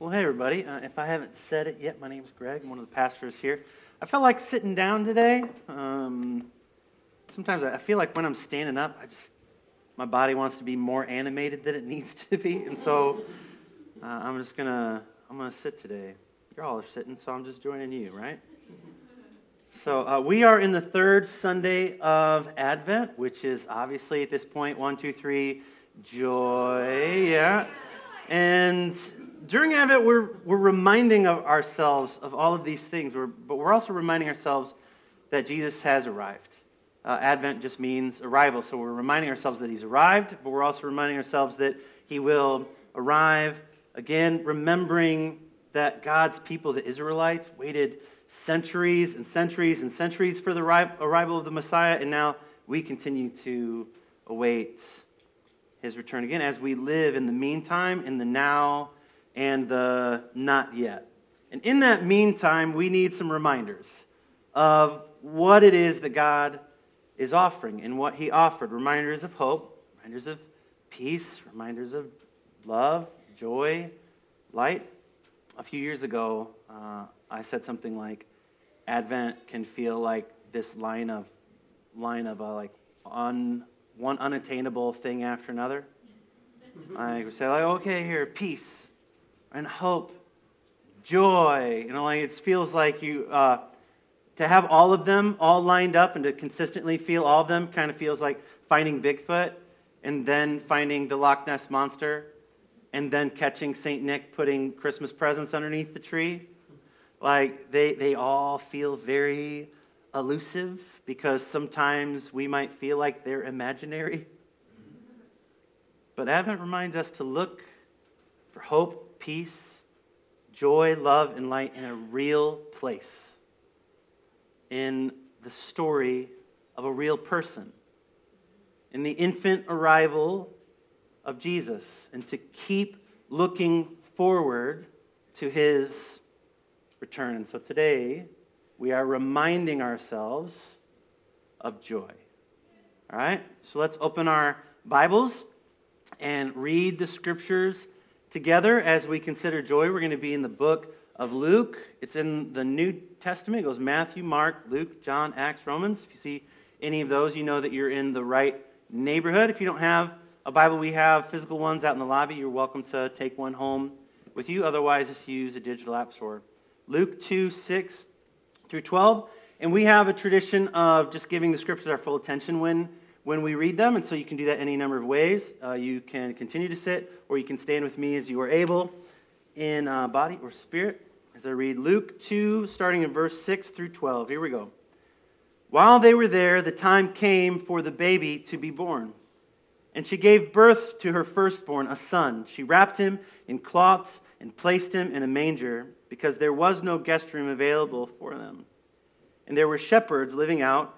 Well, hey, everybody. Uh, if I haven't said it yet, my name's Gregg. I'm one of the pastors here. I felt like sitting down today. Um, sometimes I feel like when I'm standing up, I just my body wants to be more animated than it needs to be, and so uh, I'm just gonna I'm gonna sit today. You're all are sitting, so I'm just joining you, right? So uh, we are in the third Sunday of Advent, which is obviously at this point one, two, three, joy, yeah. And during Advent, we're, we're reminding of ourselves of all of these things, we're, but we're also reminding ourselves that Jesus has arrived. Uh, Advent just means arrival, so we're reminding ourselves that he's arrived, but we're also reminding ourselves that he will arrive. Again, remembering that God's people, the Israelites, waited centuries and centuries and centuries for the arrival of the Messiah, and now we continue to await his return. Again as we live in the meantime, in the now, and the not yet. And in that meantime, we need some reminders of what it is that God is offering and what He offered reminders of hope, reminders of peace, reminders of love, joy, light. A few years ago, uh, I said something like, Advent can feel like this line of line of uh, like on one unattainable thing after another. I would say like, okay, here, peace, and hope, joy. You know, like it feels like you uh, to have all of them all lined up and to consistently feel all of them kind of feels like finding Bigfoot and then finding the Loch Ness monster and then catching Saint Nick putting Christmas presents underneath the tree. Like they they all feel very elusive because sometimes we might feel like they're imaginary. But Advent reminds us to look for hope peace, joy, love, and light in a real place, in the story of a real person, in the infant arrival of Jesus, and to keep looking forward to his return. And so today, we are reminding ourselves of joy. All right? So let's open our Bibles and read the scriptures together as we consider joy. We're going to be in the book of Luke. It's in the New Testament. It goes Matthew, Mark, Luke, John, Acts, Romans. If you see any of those, you know that you're in the right neighborhood. If you don't have a Bible, we have physical ones out in the lobby. You're welcome to take one home with you. Otherwise, just use a digital app store. Luke 2, 6 through 12. And we have a tradition of just giving the scriptures our full attention when when we read them, and so you can do that any number of ways. Uh, you can continue to sit, or you can stand with me as you are able in uh, body or spirit. As I read Luke 2, starting in verse 6 through 12. Here we go. While they were there, the time came for the baby to be born. And she gave birth to her firstborn, a son. She wrapped him in cloths and placed him in a manger because there was no guest room available for them. And there were shepherds living out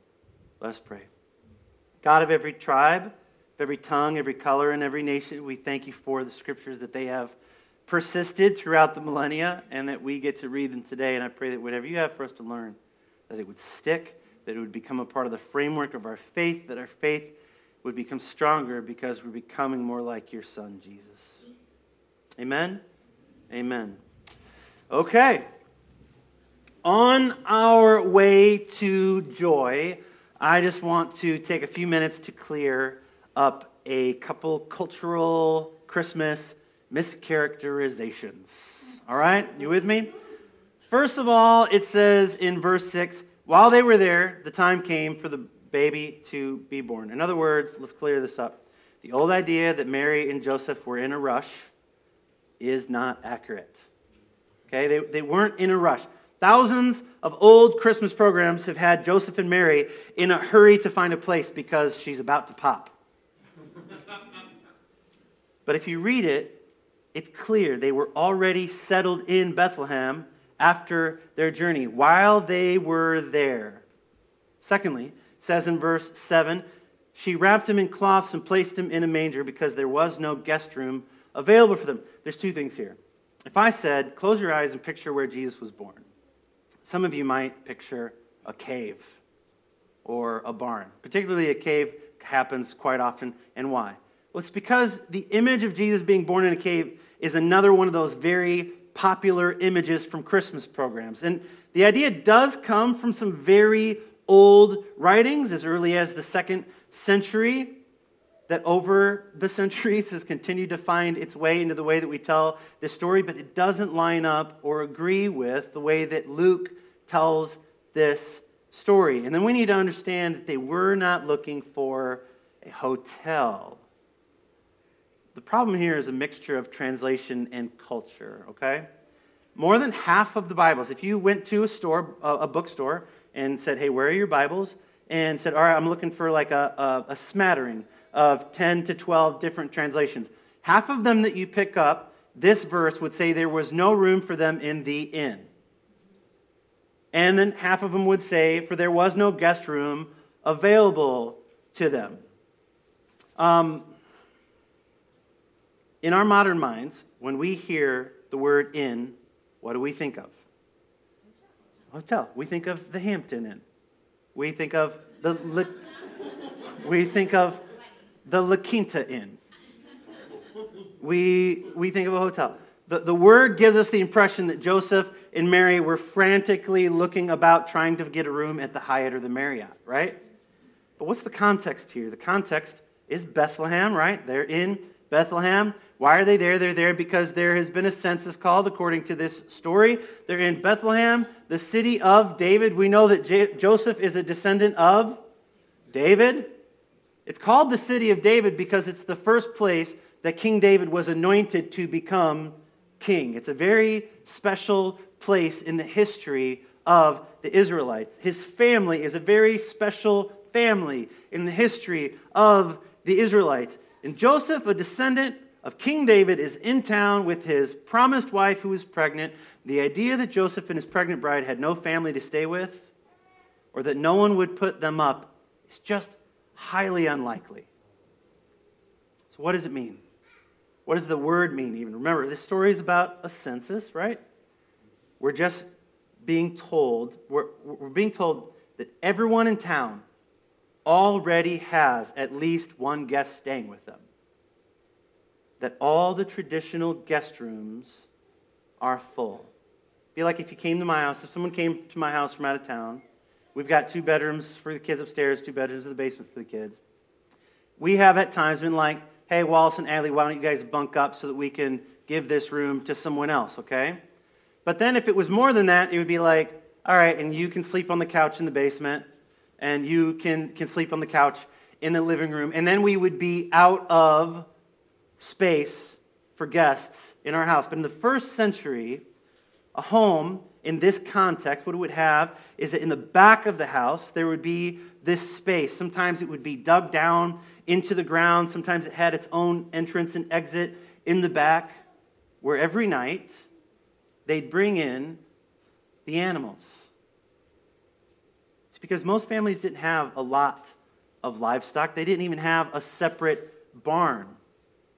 Let's pray. God of every tribe, of every tongue, every color, and every nation, we thank you for the scriptures that they have persisted throughout the millennia and that we get to read them today. And I pray that whatever you have for us to learn, that it would stick, that it would become a part of the framework of our faith, that our faith would become stronger because we're becoming more like your son, Jesus. Amen? Amen. Okay. On our way to joy, I just want to take a few minutes to clear up a couple cultural Christmas mischaracterizations. All right, you with me? First of all, it says in verse 6 while they were there, the time came for the baby to be born. In other words, let's clear this up. The old idea that Mary and Joseph were in a rush is not accurate. Okay, they, they weren't in a rush. Thousands of old Christmas programs have had Joseph and Mary in a hurry to find a place because she's about to pop. but if you read it, it's clear they were already settled in Bethlehem after their journey, while they were there. Secondly, says in verse 7 she wrapped him in cloths and placed him in a manger because there was no guest room available for them. There's two things here. If I said, close your eyes and picture where Jesus was born, some of you might picture a cave or a barn. Particularly, a cave happens quite often. And why? Well, it's because the image of Jesus being born in a cave is another one of those very popular images from Christmas programs. And the idea does come from some very old writings as early as the second century that over the centuries has continued to find its way into the way that we tell this story, but it doesn't line up or agree with the way that Luke tells this story. And then we need to understand that they were not looking for a hotel. The problem here is a mixture of translation and culture, okay? More than half of the Bibles, if you went to a store, a bookstore, and said, hey, where are your Bibles? And said, all right, I'm looking for like a, a, a smattering of 10 to 12 different translations. Half of them that you pick up, this verse would say there was no room for them in the inn. And then half of them would say, for there was no guest room available to them. Um, in our modern minds, when we hear the word inn, what do we think of? Hotel. We think of the Hampton Inn. We think of the we think of the La Quinta Inn. We, we think of a hotel. The, the word gives us the impression that Joseph and Mary were frantically looking about trying to get a room at the Hyatt or the Marriott, right? But what's the context here? The context is Bethlehem, right? They're in Bethlehem. Why are they there? They're there because there has been a census called, according to this story. They're in Bethlehem, the city of David. We know that J- Joseph is a descendant of David. It's called the city of David because it's the first place that King David was anointed to become king. It's a very special place in the history of the Israelites. His family is a very special family in the history of the Israelites. And Joseph, a descendant of King David, is in town with his promised wife who is pregnant. The idea that Joseph and his pregnant bride had no family to stay with or that no one would put them up is just highly unlikely. So, what does it mean? What does the word mean, even? Remember, this story is about a census, right? We're just being told, we're, we're being told that everyone in town already has at least one guest staying with them. That all the traditional guest rooms are full. Be like if you came to my house, if someone came to my house from out of town, we've got two bedrooms for the kids upstairs, two bedrooms in the basement for the kids. We have at times been like, hey, Wallace and Allie, why don't you guys bunk up so that we can give this room to someone else, okay? But then if it was more than that, it would be like, all right, and you can sleep on the couch in the basement, and you can, can sleep on the couch in the living room. And then we would be out of space for guests in our house. But in the first century, a home in this context, what it would have is that in the back of the house, there would be this space. Sometimes it would be dug down into the ground, sometimes it had its own entrance and exit in the back, where every night they'd bring in the animals It's because most families didn't have a lot of livestock. They didn't even have a separate barn.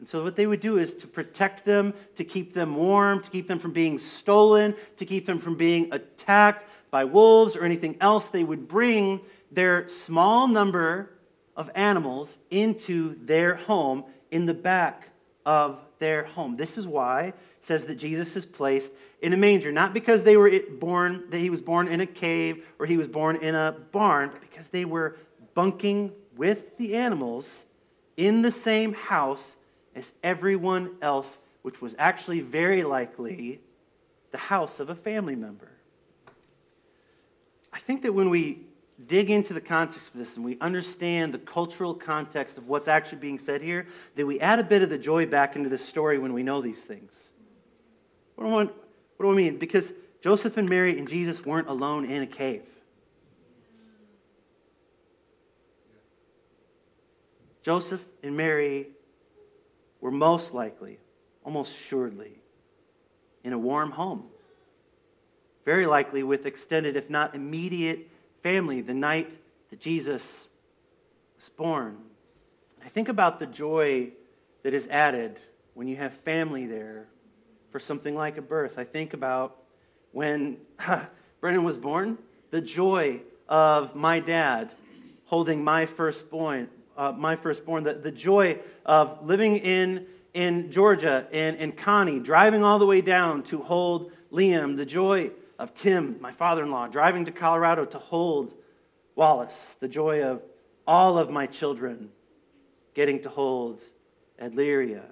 And so, what they would do is to protect them, to keep them warm, to keep them from being stolen, to keep them from being attacked by wolves or anything else, they would bring their small number of animals into their home in the back of their home. This is why it says that Jesus is placed in a manger, not because they were born, that he was born in a cave or he was born in a barn, but because they were bunking with the animals in the same house as everyone else, which was actually very likely the house of a family member. I think that when we dig into the context of this and we understand the cultural context of what's actually being said here, that we add a bit of the joy back into the story when we know these things. What I want, what do I mean? Because Joseph and Mary and Jesus weren't alone in a cave. Joseph and Mary were most likely almost surely, in a warm home. Very likely with extended, if not immediate, family the night that Jesus was born. I think about the joy that is added when you have family there for something like a birth. I think about when Brennan was born, the joy of my dad holding my firstborn, uh, my firstborn, the, the joy of living in, in Georgia and in Connie, driving all the way down to hold Liam, the joy of Tim, my father in law, driving to Colorado to hold Wallace, the joy of all of my children getting to hold Adleria.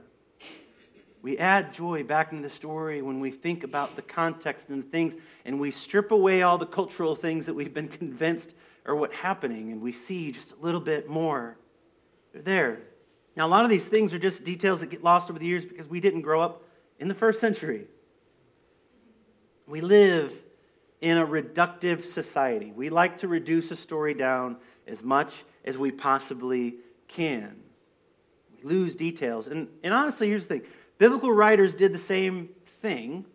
We add joy back into the story when we think about the context and the things, and we strip away all the cultural things that we've been convinced are what happening, and we see just a little bit more. They're there. Now, a lot of these things are just details that get lost over the years because we didn't grow up in the first century. We live in a reductive society. We like to reduce a story down as much as we possibly can. We lose details. And, and honestly, here's the thing biblical writers did the same thing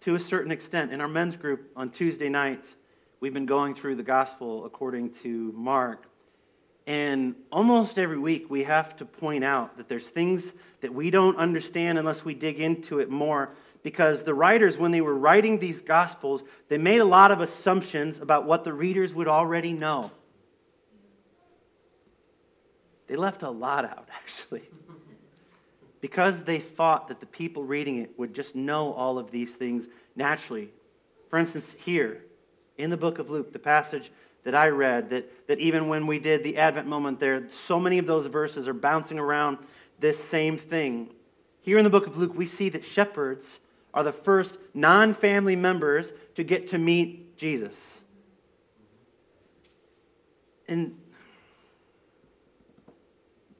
to a certain extent. In our men's group on Tuesday nights, we've been going through the gospel according to Mark. And almost every week, we have to point out that there's things that we don't understand unless we dig into it more because the writers, when they were writing these Gospels, they made a lot of assumptions about what the readers would already know. They left a lot out, actually, because they thought that the people reading it would just know all of these things naturally. For instance, here in the book of Luke, the passage that I read, that, that even when we did the Advent moment there, so many of those verses are bouncing around this same thing. Here in the book of Luke, we see that shepherds are the first non family members to get to meet Jesus. And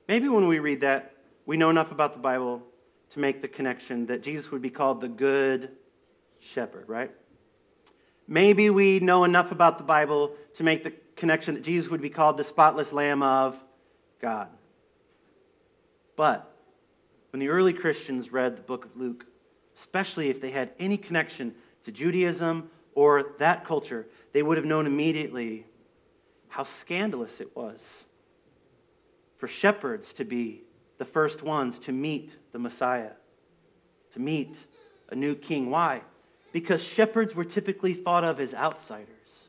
maybe when we read that, we know enough about the Bible to make the connection that Jesus would be called the Good Shepherd, right? Maybe we know enough about the Bible to make the connection that Jesus would be called the spotless Lamb of God. But when the early Christians read the book of Luke, especially if they had any connection to Judaism or that culture, they would have known immediately how scandalous it was for shepherds to be the first ones to meet the Messiah, to meet a new king. Why? Because shepherds were typically thought of as outsiders,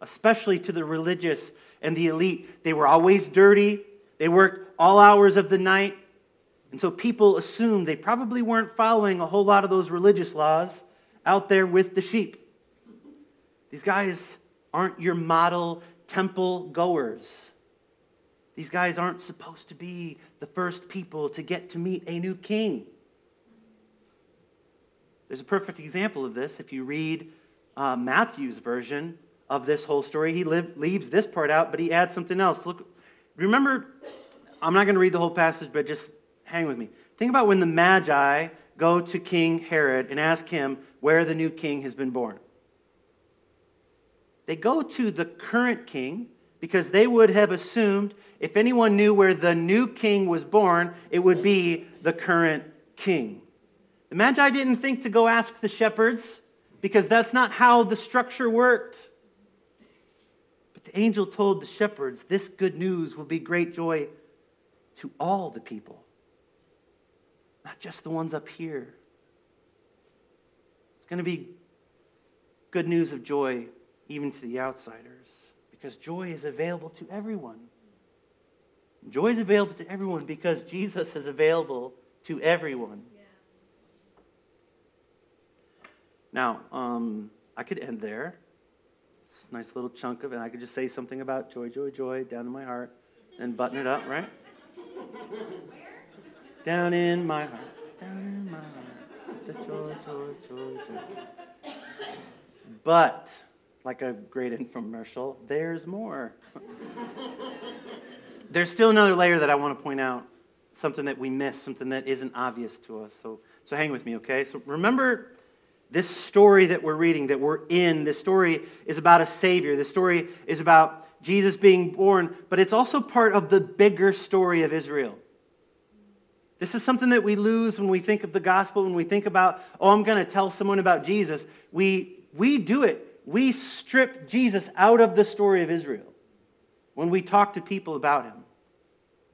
especially to the religious and the elite. They were always dirty, they worked all hours of the night, and so people assumed they probably weren't following a whole lot of those religious laws out there with the sheep. These guys aren't your model temple goers. These guys aren't supposed to be the first people to get to meet a new king. There's a perfect example of this if you read uh, Matthew's version of this whole story. He leaves this part out, but he adds something else. Look, remember, I'm not going to read the whole passage, but just hang with me. Think about when the Magi go to King Herod and ask him where the new king has been born. They go to the current king because they would have assumed if anyone knew where the new king was born, it would be the current king. The Magi didn't think to go ask the shepherds because that's not how the structure worked. But the angel told the shepherds, This good news will be great joy to all the people not just the ones up here. It's going to be good news of joy even to the outsiders because joy is available to everyone. Joy is available to everyone because Jesus is available to everyone. Yeah. Now, um, I could end there. It's a nice little chunk of it. I could just say something about joy, joy, joy down in my heart and button it up, right? down in my heart, down in my heart, the joy, joy, joy, joy. But, like a great infomercial, there's more. there's still another layer that I want to point out, something that we miss, something that isn't obvious to us. So, so hang with me, okay? So remember this story that we're reading, that we're in. This story is about a Savior. This story is about Jesus being born, but it's also part of the bigger story of Israel. This is something that we lose when we think of the gospel, when we think about, oh, I'm going to tell someone about Jesus. We, we do it. We strip Jesus out of the story of Israel when we talk to people about him.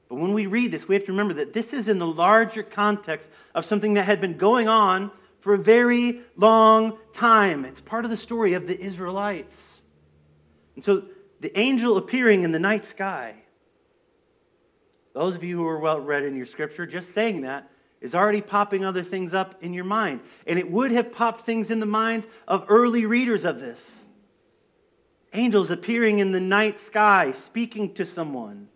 But when we read this, we have to remember that this is in the larger context of something that had been going on for a very long time. It's part of the story of the Israelites. And so the angel appearing in the night sky, those of you who are well read in your scripture, just saying that is already popping other things up in your mind. And it would have popped things in the minds of early readers of this. Angels appearing in the night sky, speaking to someone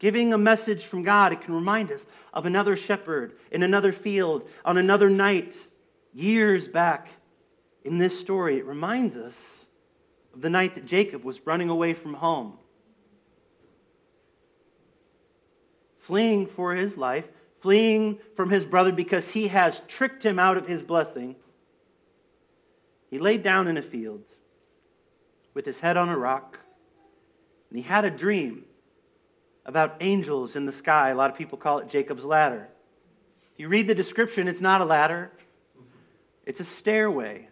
giving a message from God, it can remind us of another shepherd in another field on another night years back in this story. It reminds us of the night that Jacob was running away from home, fleeing for his life, fleeing from his brother because he has tricked him out of his blessing. He laid down in a field with his head on a rock, and he had a dream about angels in the sky. A lot of people call it Jacob's ladder. If You read the description, it's not a ladder, it's a stairway.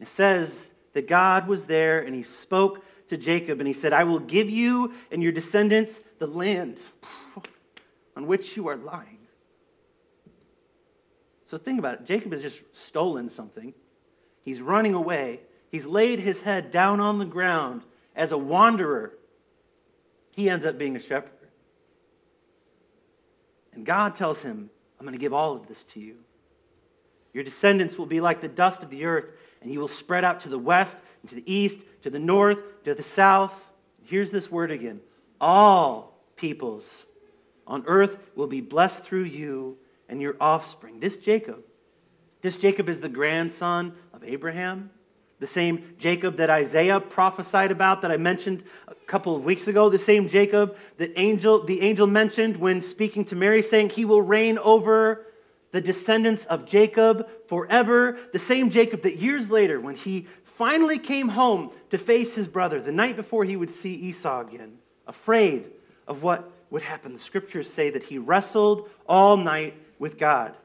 It says that God was there and he spoke to Jacob and he said, I will give you and your descendants the land on which you are lying. So think about it. Jacob has just stolen something. He's running away. He's laid his head down on the ground as a wanderer he ends up being a shepherd. And God tells him, I'm going to give all of this to you. Your descendants will be like the dust of the earth, and you will spread out to the west, and to the east, to the north, to the south. Here's this word again all peoples on earth will be blessed through you and your offspring. This Jacob, this Jacob is the grandson of Abraham the same Jacob that Isaiah prophesied about that I mentioned a couple of weeks ago, the same Jacob that angel, the angel mentioned when speaking to Mary, saying he will reign over the descendants of Jacob forever. The same Jacob that years later, when he finally came home to face his brother, the night before he would see Esau again, afraid of what would happen, the scriptures say that he wrestled all night with God.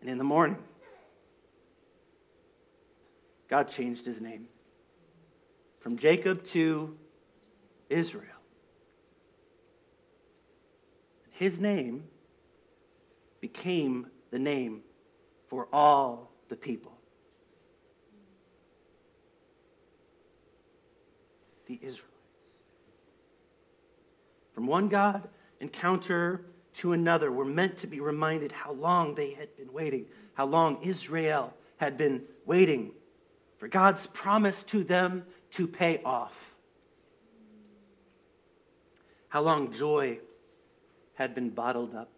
And in the morning, God changed his name from Jacob to Israel. His name became the name for all the people. The Israelites. From one God encounter to another, we're meant to be reminded how long they had been waiting, how long Israel had been waiting for God's promise to them to pay off. How long joy had been bottled up.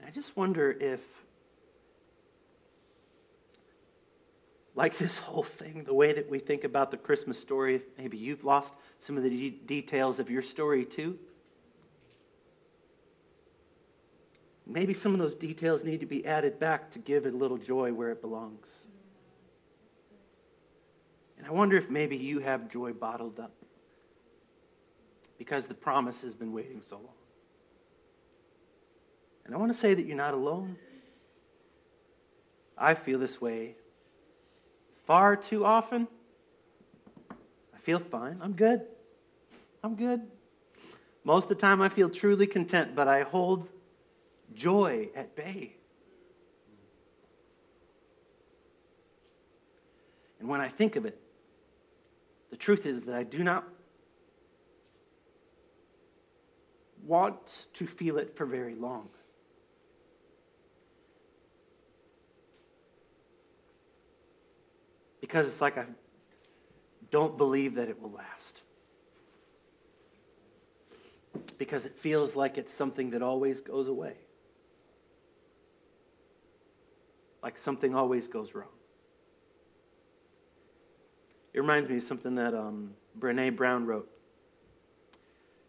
And I just wonder if, like this whole thing, the way that we think about the Christmas story, maybe you've lost some of the de- details of your story too. Maybe some of those details need to be added back to give a little joy where it belongs. And I wonder if maybe you have joy bottled up because the promise has been waiting so long. And I want to say that you're not alone. I feel this way far too often. I feel fine. I'm good. I'm good. Most of the time, I feel truly content, but I hold joy at bay. And when I think of it, the truth is that I do not want to feel it for very long. Because it's like I don't believe that it will last. Because it feels like it's something that always goes away. like something always goes wrong. It reminds me of something that um, Brene Brown wrote.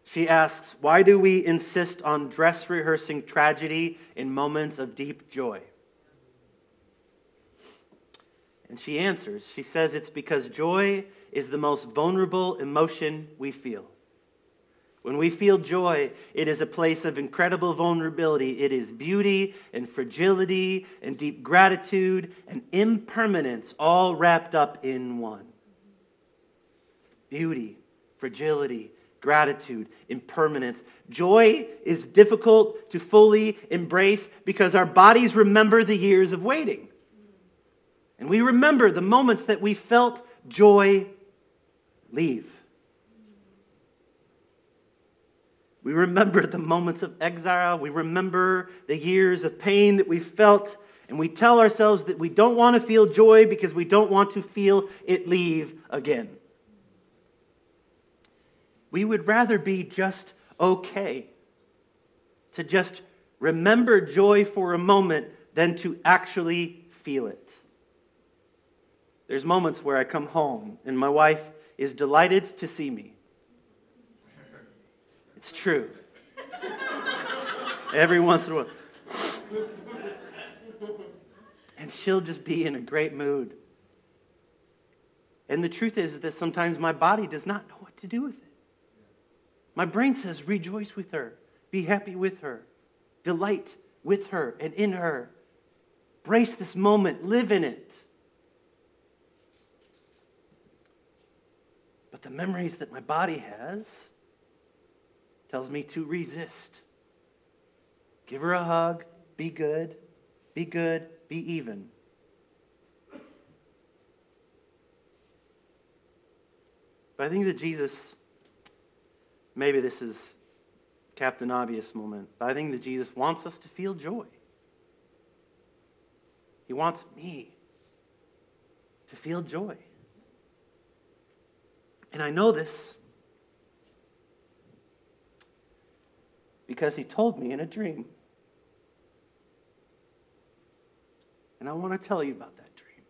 She asks, Why do we insist on dress rehearsing tragedy in moments of deep joy? And she answers, She says, It's because joy is the most vulnerable emotion we feel. When we feel joy, it is a place of incredible vulnerability. It is beauty and fragility and deep gratitude and impermanence all wrapped up in one. Beauty, fragility, gratitude, impermanence. Joy is difficult to fully embrace because our bodies remember the years of waiting. And we remember the moments that we felt joy leave. We remember the moments of exile. We remember the years of pain that we felt. And we tell ourselves that we don't want to feel joy because we don't want to feel it leave again. We would rather be just okay, to just remember joy for a moment than to actually feel it. There's moments where I come home and my wife is delighted to see me. It's true. Every once in a while. And she'll just be in a great mood. And the truth is that sometimes my body does not know what to do with it. My brain says, rejoice with her, be happy with her, delight with her and in her. Brace this moment, live in it. The memories that my body has, tells me to resist. Give her a hug, be good, be good, be even. But I think that Jesus, maybe this is Captain Obvious moment, but I think that Jesus wants us to feel joy. He wants me to feel joy. And I know this because he told me in a dream. And I want to tell you about that dream.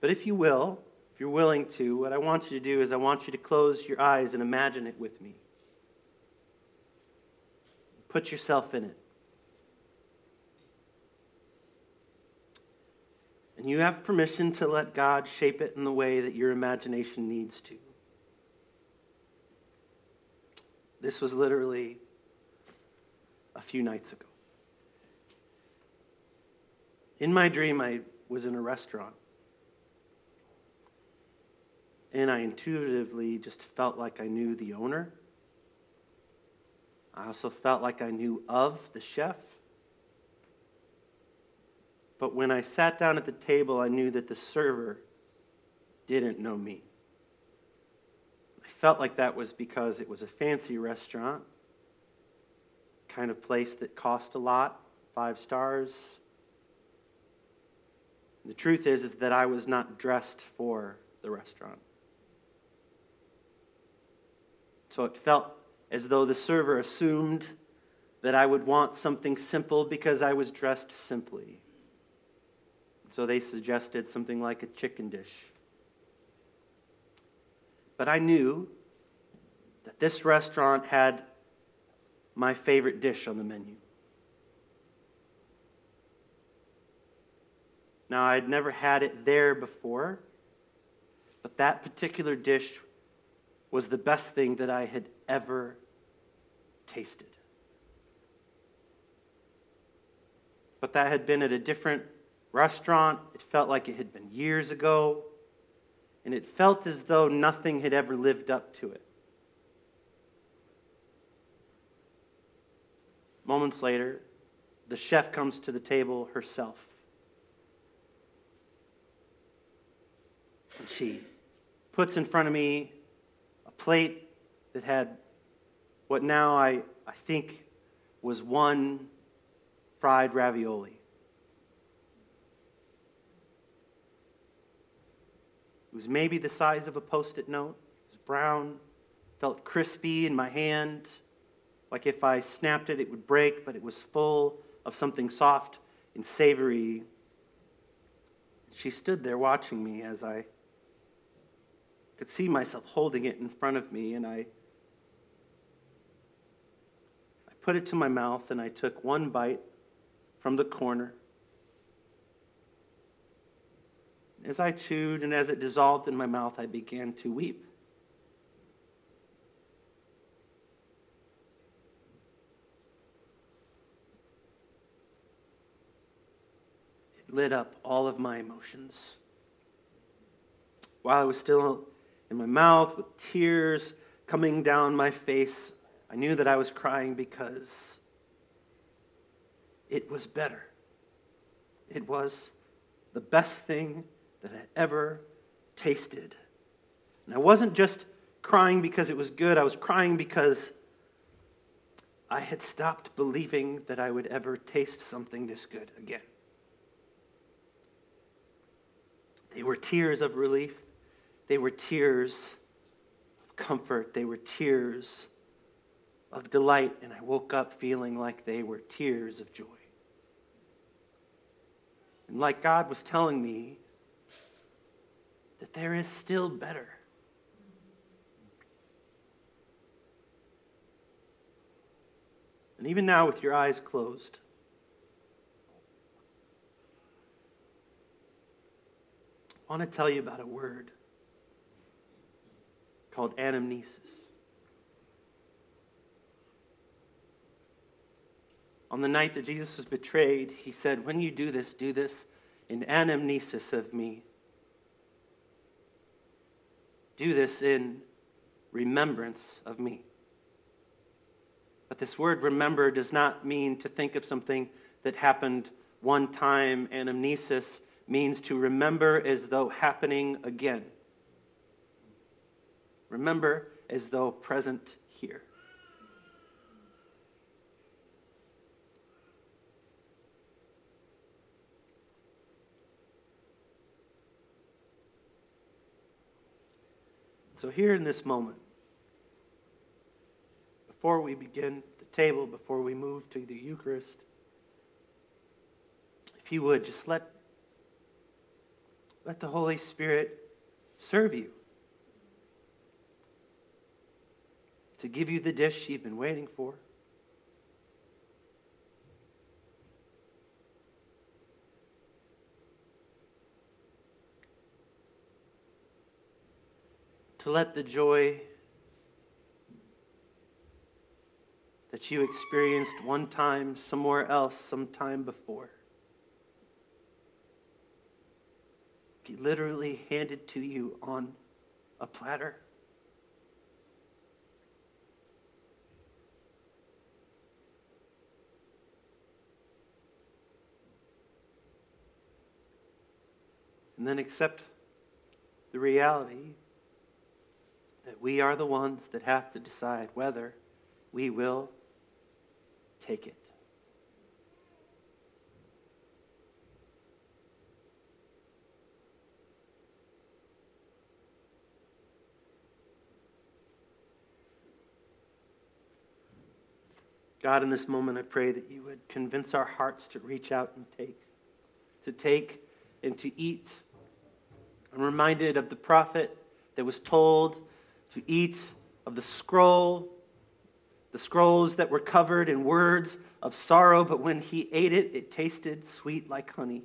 But if you will, if you're willing to, what I want you to do is I want you to close your eyes and imagine it with me. Put yourself in it. And you have permission to let God shape it in the way that your imagination needs to. This was literally a few nights ago. In my dream, I was in a restaurant. And I intuitively just felt like I knew the owner. I also felt like I knew of the chef. But when I sat down at the table, I knew that the server didn't know me I felt like that was because it was a fancy restaurant, kind of place that cost a lot, five stars. The truth is, is that I was not dressed for the restaurant. So it felt as though the server assumed that I would want something simple because I was dressed simply. So they suggested something like a chicken dish. But I knew that this restaurant had my favorite dish on the menu. Now, I'd never had it there before, but that particular dish was the best thing that I had ever tasted. But that had been at a different restaurant. It felt like it had been years ago and it felt as though nothing had ever lived up to it. Moments later, the chef comes to the table herself. And she puts in front of me a plate that had what now I, I think was one fried ravioli. It was maybe the size of a post it note. It was brown, felt crispy in my hand, like if I snapped it, it would break, but it was full of something soft and savory. She stood there watching me as I could see myself holding it in front of me, and I, I put it to my mouth and I took one bite from the corner As I chewed and as it dissolved in my mouth, I began to weep. It lit up all of my emotions. While I was still in my mouth with tears coming down my face, I knew that I was crying because it was better. It was the best thing that I ever tasted. And I wasn't just crying because it was good, I was crying because I had stopped believing that I would ever taste something this good again. They were tears of relief, they were tears of comfort, they were tears of delight, and I woke up feeling like they were tears of joy. And like God was telling me there is still better. And even now, with your eyes closed, I want to tell you about a word called anamnesis. On the night that Jesus was betrayed, he said, When you do this, do this in anamnesis of me. Do this in remembrance of me. But this word remember does not mean to think of something that happened one time. Anamnesis means to remember as though happening again. Remember as though present here. So, here in this moment, before we begin the table, before we move to the Eucharist, if you would, just let, let the Holy Spirit serve you. To give you the dish you've been waiting for. To let the joy that you experienced one time somewhere else, some time before. Be literally handed to you on a platter. And then accept the reality that we are the ones that have to decide whether we will take it. God, in this moment, I pray that you would convince our hearts to reach out and take, to take and to eat. I'm reminded of the prophet that was told to eat of the scroll the scrolls that were covered in words of sorrow, but when he ate it, it tasted sweet like honey.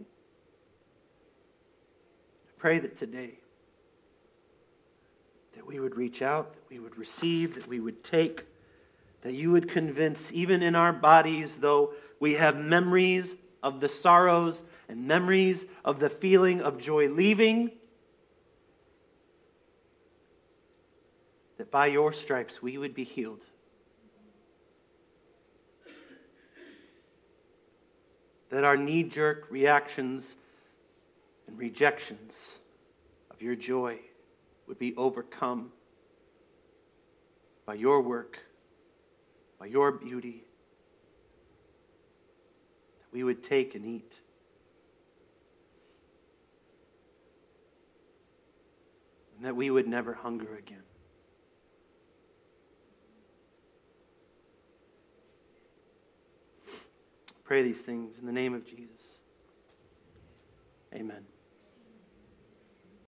I pray that today, that we would reach out, that we would receive, that we would take, that you would convince, even in our bodies, though we have memories of the sorrows and memories of the feeling of joy leaving, that by your stripes we would be healed. that our knee jerk reactions and rejections of your joy would be overcome by your work, by your beauty, that we would take and eat. And that we would never hunger again. Pray these things in the name of Jesus. Amen.